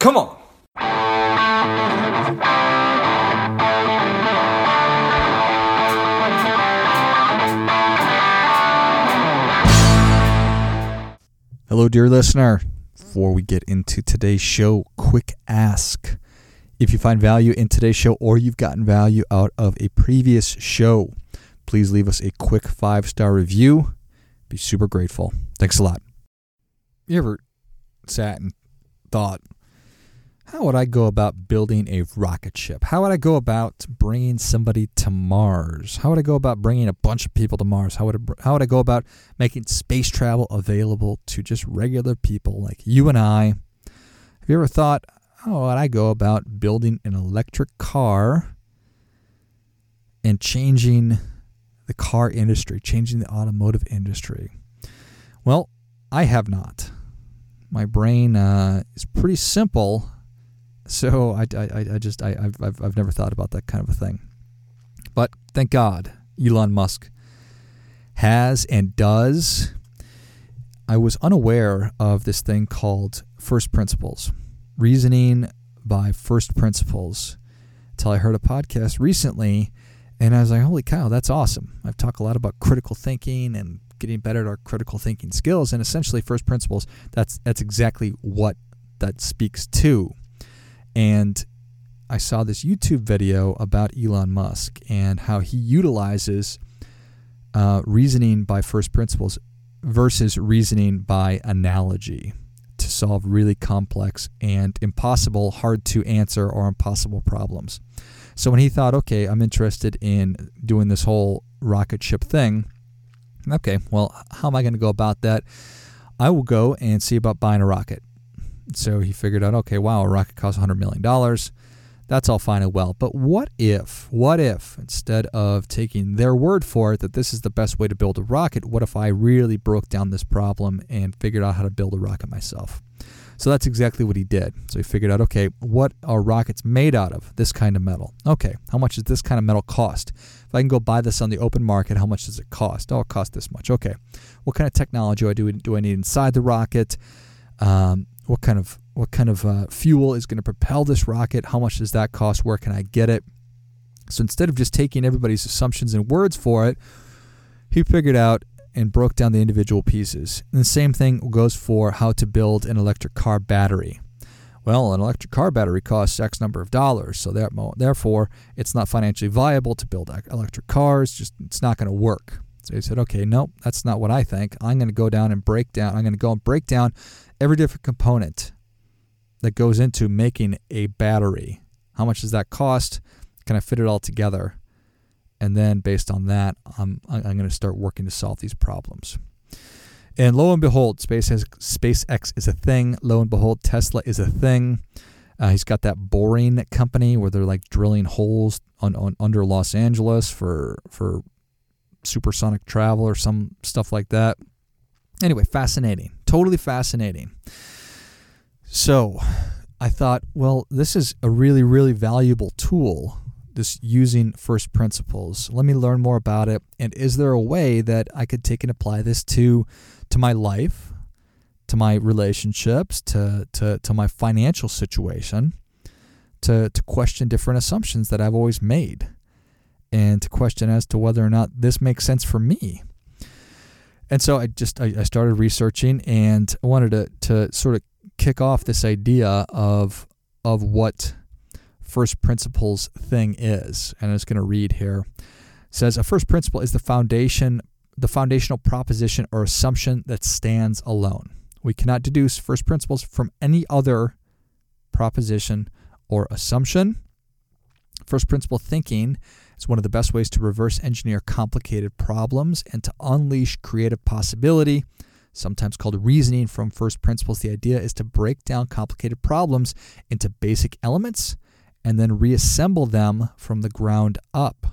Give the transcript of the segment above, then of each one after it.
Come on. Hello, dear listener. Before we get into today's show, quick ask. If you find value in today's show or you've gotten value out of a previous show, please leave us a quick five star review. Be super grateful. Thanks a lot. You ever sat and thought, how would I go about building a rocket ship? How would I go about bringing somebody to Mars? How would I go about bringing a bunch of people to Mars? How would I, how would I go about making space travel available to just regular people like you and I? Have you ever thought, how would I go about building an electric car and changing the car industry, changing the automotive industry? Well, I have not. My brain uh, is pretty simple so I, I, I just I, I've, I've, I've never thought about that kind of a thing. But thank God Elon Musk has and does. I was unaware of this thing called first principles, reasoning by first principles, until I heard a podcast recently, and I was like, "Holy cow, that's awesome!" I've talked a lot about critical thinking and getting better at our critical thinking skills, and essentially, first principles. That's that's exactly what that speaks to. And I saw this YouTube video about Elon Musk and how he utilizes uh, reasoning by first principles versus reasoning by analogy to solve really complex and impossible, hard to answer, or impossible problems. So when he thought, okay, I'm interested in doing this whole rocket ship thing, okay, well, how am I going to go about that? I will go and see about buying a rocket. So he figured out, okay, wow, a rocket costs $100 million. That's all fine and well. But what if, what if, instead of taking their word for it that this is the best way to build a rocket, what if I really broke down this problem and figured out how to build a rocket myself? So that's exactly what he did. So he figured out, okay, what are rockets made out of? This kind of metal. Okay, how much does this kind of metal cost? If I can go buy this on the open market, how much does it cost? Oh, it costs this much. Okay, what kind of technology do I do? Do I need inside the rocket? Um, what kind of what kind of uh, fuel is going to propel this rocket? How much does that cost? Where can I get it? So instead of just taking everybody's assumptions and words for it, he figured out and broke down the individual pieces. And the same thing goes for how to build an electric car battery. Well, an electric car battery costs X number of dollars, so therefore it's not financially viable to build electric cars. Just it's not going to work. So he said, okay, nope, that's not what I think. I'm going to go down and break down. I'm going to go and break down every different component that goes into making a battery. How much does that cost? Can I fit it all together? And then based on that, I'm, I'm going to start working to solve these problems. And lo and behold, Space has, SpaceX is a thing. Lo and behold, Tesla is a thing. Uh, he's got that boring company where they're like drilling holes on, on under Los Angeles for for supersonic travel or some stuff like that. Anyway, fascinating. Totally fascinating. So I thought, well, this is a really, really valuable tool, this using first principles. Let me learn more about it. And is there a way that I could take and apply this to to my life, to my relationships, to to, to my financial situation, to, to question different assumptions that I've always made, and to question as to whether or not this makes sense for me. And so I just I, I started researching and I wanted to to sort of kick off this idea of of what first principles thing is. And just going to read here. It says a first principle is the foundation the foundational proposition or assumption that stands alone. We cannot deduce first principles from any other proposition or assumption. First principle thinking it's one of the best ways to reverse engineer complicated problems and to unleash creative possibility, sometimes called reasoning from first principles. The idea is to break down complicated problems into basic elements and then reassemble them from the ground up.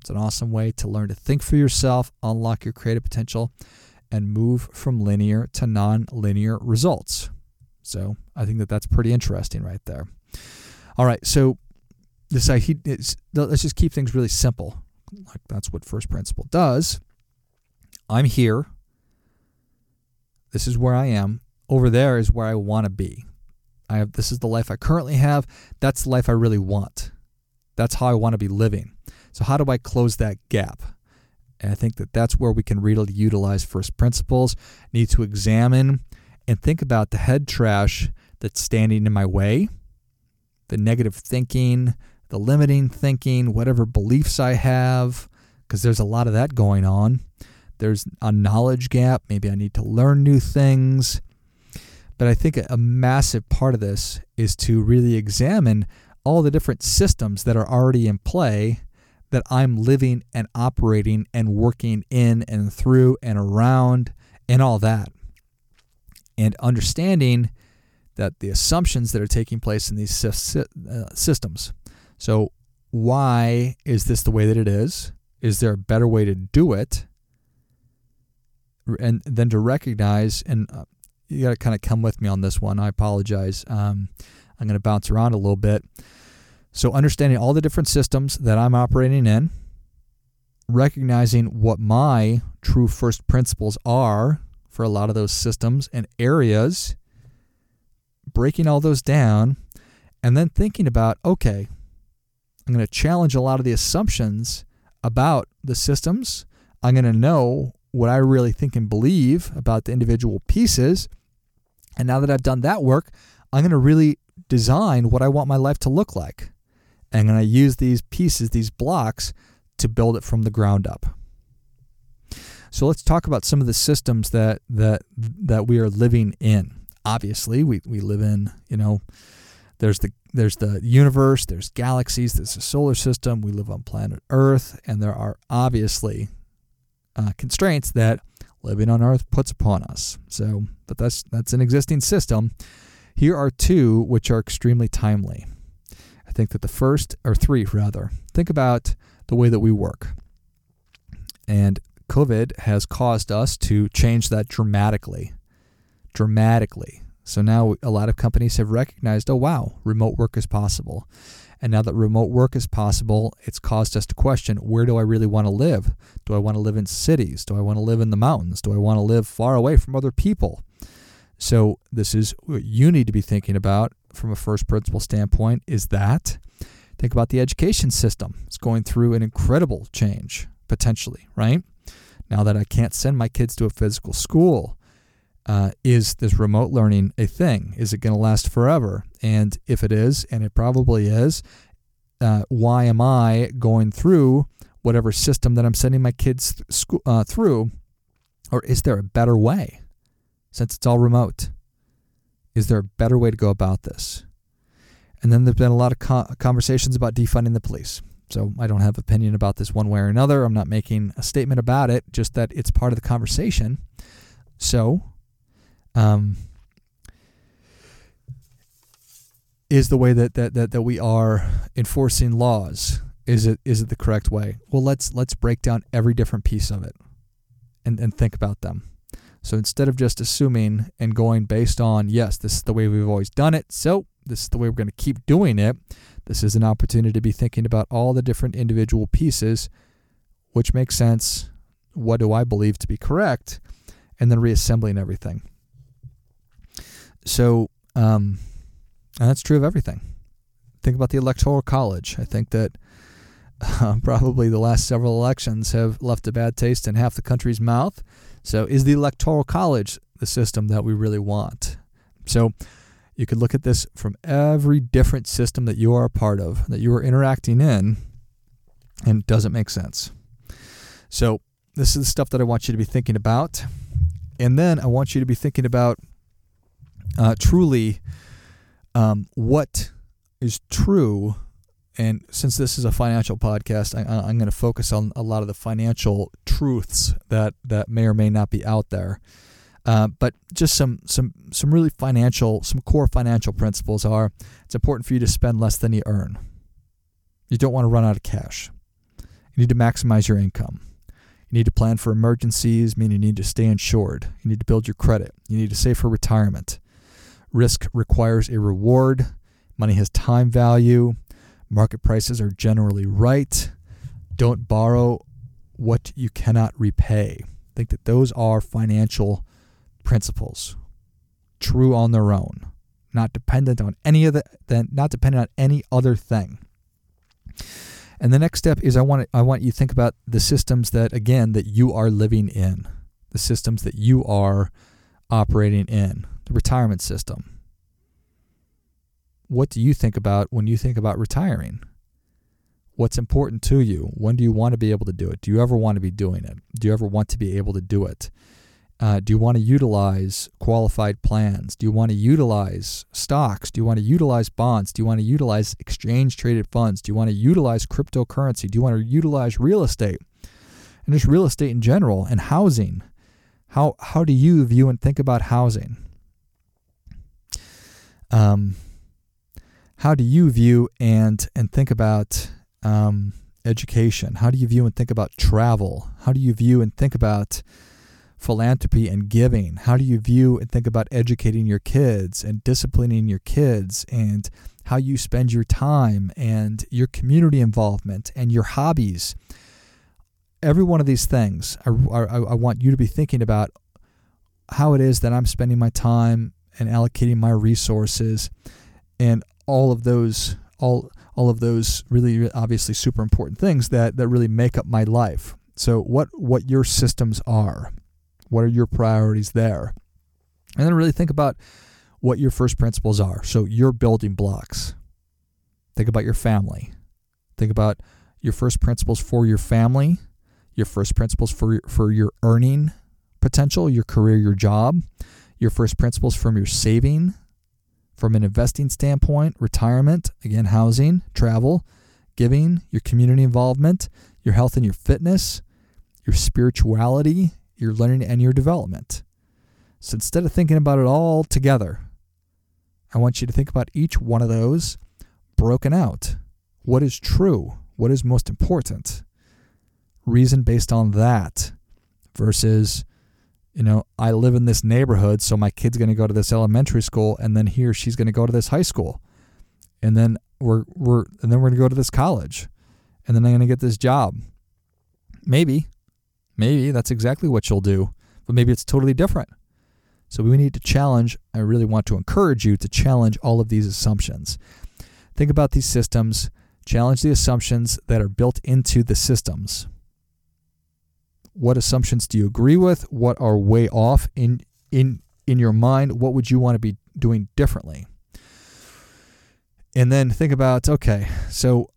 It's an awesome way to learn to think for yourself, unlock your creative potential, and move from linear to non-linear results. So I think that that's pretty interesting right there. All right, so this let's just keep things really simple. Like that's what first principle does. I'm here. This is where I am. Over there is where I want to be. I have this is the life I currently have. That's the life I really want. That's how I want to be living. So how do I close that gap? And I think that that's where we can really utilize first principles. Need to examine and think about the head trash that's standing in my way, the negative thinking, the limiting thinking, whatever beliefs I have, because there's a lot of that going on. There's a knowledge gap. Maybe I need to learn new things. But I think a massive part of this is to really examine all the different systems that are already in play that I'm living and operating and working in and through and around and all that. And understanding that the assumptions that are taking place in these uh, systems. So, why is this the way that it is? Is there a better way to do it? And then to recognize, and uh, you got to kind of come with me on this one. I apologize. Um, I'm going to bounce around a little bit. So, understanding all the different systems that I'm operating in, recognizing what my true first principles are for a lot of those systems and areas, breaking all those down, and then thinking about okay, I'm going to challenge a lot of the assumptions about the systems. I'm going to know what I really think and believe about the individual pieces. And now that I've done that work, I'm going to really design what I want my life to look like. And I'm going to use these pieces, these blocks, to build it from the ground up. So let's talk about some of the systems that that that we are living in. Obviously, we, we live in, you know, there's the there's the universe, there's galaxies, there's the solar system, we live on planet Earth, and there are obviously uh, constraints that living on Earth puts upon us. So, but that's that's an existing system. Here are two which are extremely timely. I think that the first, or three rather, think about the way that we work. And COVID has caused us to change that dramatically. Dramatically. So now a lot of companies have recognized, oh, wow, remote work is possible. And now that remote work is possible, it's caused us to question where do I really want to live? Do I want to live in cities? Do I want to live in the mountains? Do I want to live far away from other people? So, this is what you need to be thinking about from a first principle standpoint is that think about the education system. It's going through an incredible change potentially, right? Now that I can't send my kids to a physical school, uh, is this remote learning a thing? Is it going to last forever? And if it is, and it probably is, uh, why am I going through whatever system that I'm sending my kids th- school, uh, through? Or is there a better way since it's all remote? Is there a better way to go about this? And then there's been a lot of co- conversations about defunding the police. So I don't have opinion about this one way or another. I'm not making a statement about it, just that it's part of the conversation. So, um, is the way that, that, that, that we are enforcing laws is it is it the correct way? Well, let's let's break down every different piece of it and, and think about them. So instead of just assuming and going based on, yes, this is the way we've always done it, so this is the way we're going to keep doing it, this is an opportunity to be thinking about all the different individual pieces, which makes sense, what do I believe to be correct, and then reassembling everything. So, um, and that's true of everything. Think about the Electoral College. I think that uh, probably the last several elections have left a bad taste in half the country's mouth. So, is the Electoral College the system that we really want? So, you could look at this from every different system that you are a part of, that you are interacting in, and it doesn't make sense. So, this is the stuff that I want you to be thinking about. And then I want you to be thinking about uh, truly um, what is true and since this is a financial podcast, I, am going to focus on a lot of the financial truths that that may or may not be out there. Uh, but just some some some really financial, some core financial principles are: it's important for you to spend less than you earn. You don't want to run out of cash. You need to maximize your income. You need to plan for emergencies, meaning you need to stay insured. You need to build your credit. You need to save for retirement. Risk requires a reward. Money has time value. Market prices are generally right. Don't borrow what you cannot repay. I think that those are financial principles, true on their own. not dependent on any of the, not dependent on any other thing. And the next step is I want to, I want you to think about the systems that again that you are living in, the systems that you are operating in, the retirement system. What do you think about when you think about retiring? What's important to you? When do you want to be able to do it? Do you ever want to be doing it? Do you ever want to be able to do it? Uh, do you want to utilize qualified plans? Do you want to utilize stocks? Do you want to utilize bonds? Do you want to utilize exchange traded funds? Do you want to utilize cryptocurrency? Do you want to utilize real estate? And just real estate in general and housing. How, how do you view and think about housing? Um, how do you view and, and think about um, education? How do you view and think about travel? How do you view and think about philanthropy and giving? How do you view and think about educating your kids and disciplining your kids and how you spend your time and your community involvement and your hobbies? Every one of these things, I, I, I want you to be thinking about how it is that I'm spending my time and allocating my resources and all of those all all of those really obviously super important things that that really make up my life. So what what your systems are. What are your priorities there? And then really think about what your first principles are. So, your building blocks. Think about your family. Think about your first principles for your family, your first principles for, for your earning potential, your career, your job, your first principles from your saving, from an investing standpoint, retirement, again, housing, travel, giving, your community involvement, your health and your fitness, your spirituality, your learning and your development. So instead of thinking about it all together, I want you to think about each one of those broken out. What is true? What is most important? Reason based on that versus, you know, I live in this neighborhood, so my kid's going to go to this elementary school, and then he or she's going to go to this high school, and then we're we're and then we're going to go to this college, and then I'm going to get this job. Maybe, Maybe that's exactly what you'll do, but maybe it's totally different. So we need to challenge, I really want to encourage you to challenge all of these assumptions. Think about these systems, challenge the assumptions that are built into the systems. What assumptions do you agree with? What are way off in in in your mind? What would you want to be doing differently? And then think about okay, so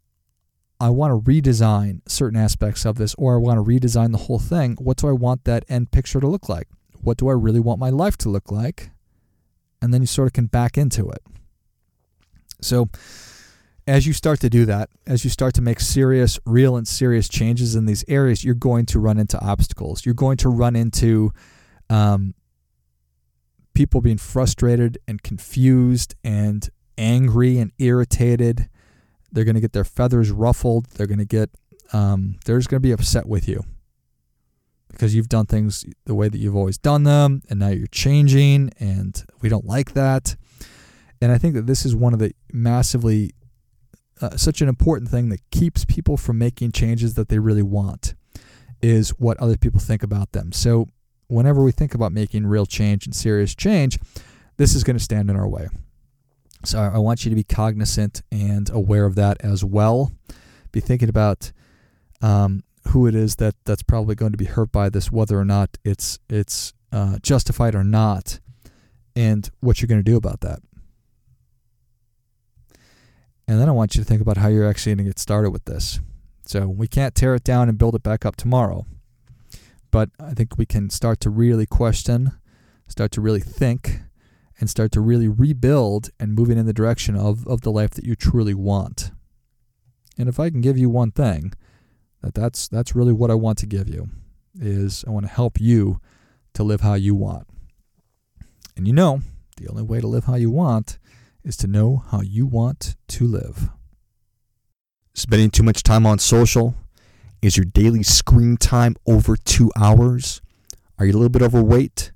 I want to redesign certain aspects of this, or I want to redesign the whole thing. What do I want that end picture to look like? What do I really want my life to look like? And then you sort of can back into it. So, as you start to do that, as you start to make serious, real, and serious changes in these areas, you're going to run into obstacles. You're going to run into um, people being frustrated and confused and angry and irritated they're going to get their feathers ruffled. They're going to get, um, they're just going to be upset with you because you've done things the way that you've always done them and now you're changing and we don't like that. And I think that this is one of the massively, uh, such an important thing that keeps people from making changes that they really want is what other people think about them. So whenever we think about making real change and serious change, this is going to stand in our way. So I want you to be cognizant and aware of that as well. Be thinking about um, who it is that that's probably going to be hurt by this, whether or not it's it's uh, justified or not, and what you're going to do about that. And then I want you to think about how you're actually going to get started with this. So we can't tear it down and build it back up tomorrow, but I think we can start to really question, start to really think and start to really rebuild and moving in the direction of, of the life that you truly want. And if I can give you one thing, that that's that's really what I want to give you is I want to help you to live how you want. And you know, the only way to live how you want is to know how you want to live. Spending too much time on social? Is your daily screen time over 2 hours? Are you a little bit overweight?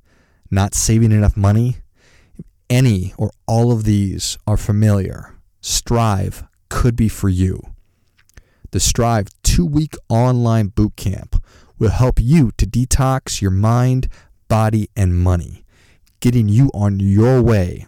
Not saving enough money? any or all of these are familiar, Strive could be for you. The Strive two week online bootcamp will help you to detox your mind, body, and money, getting you on your way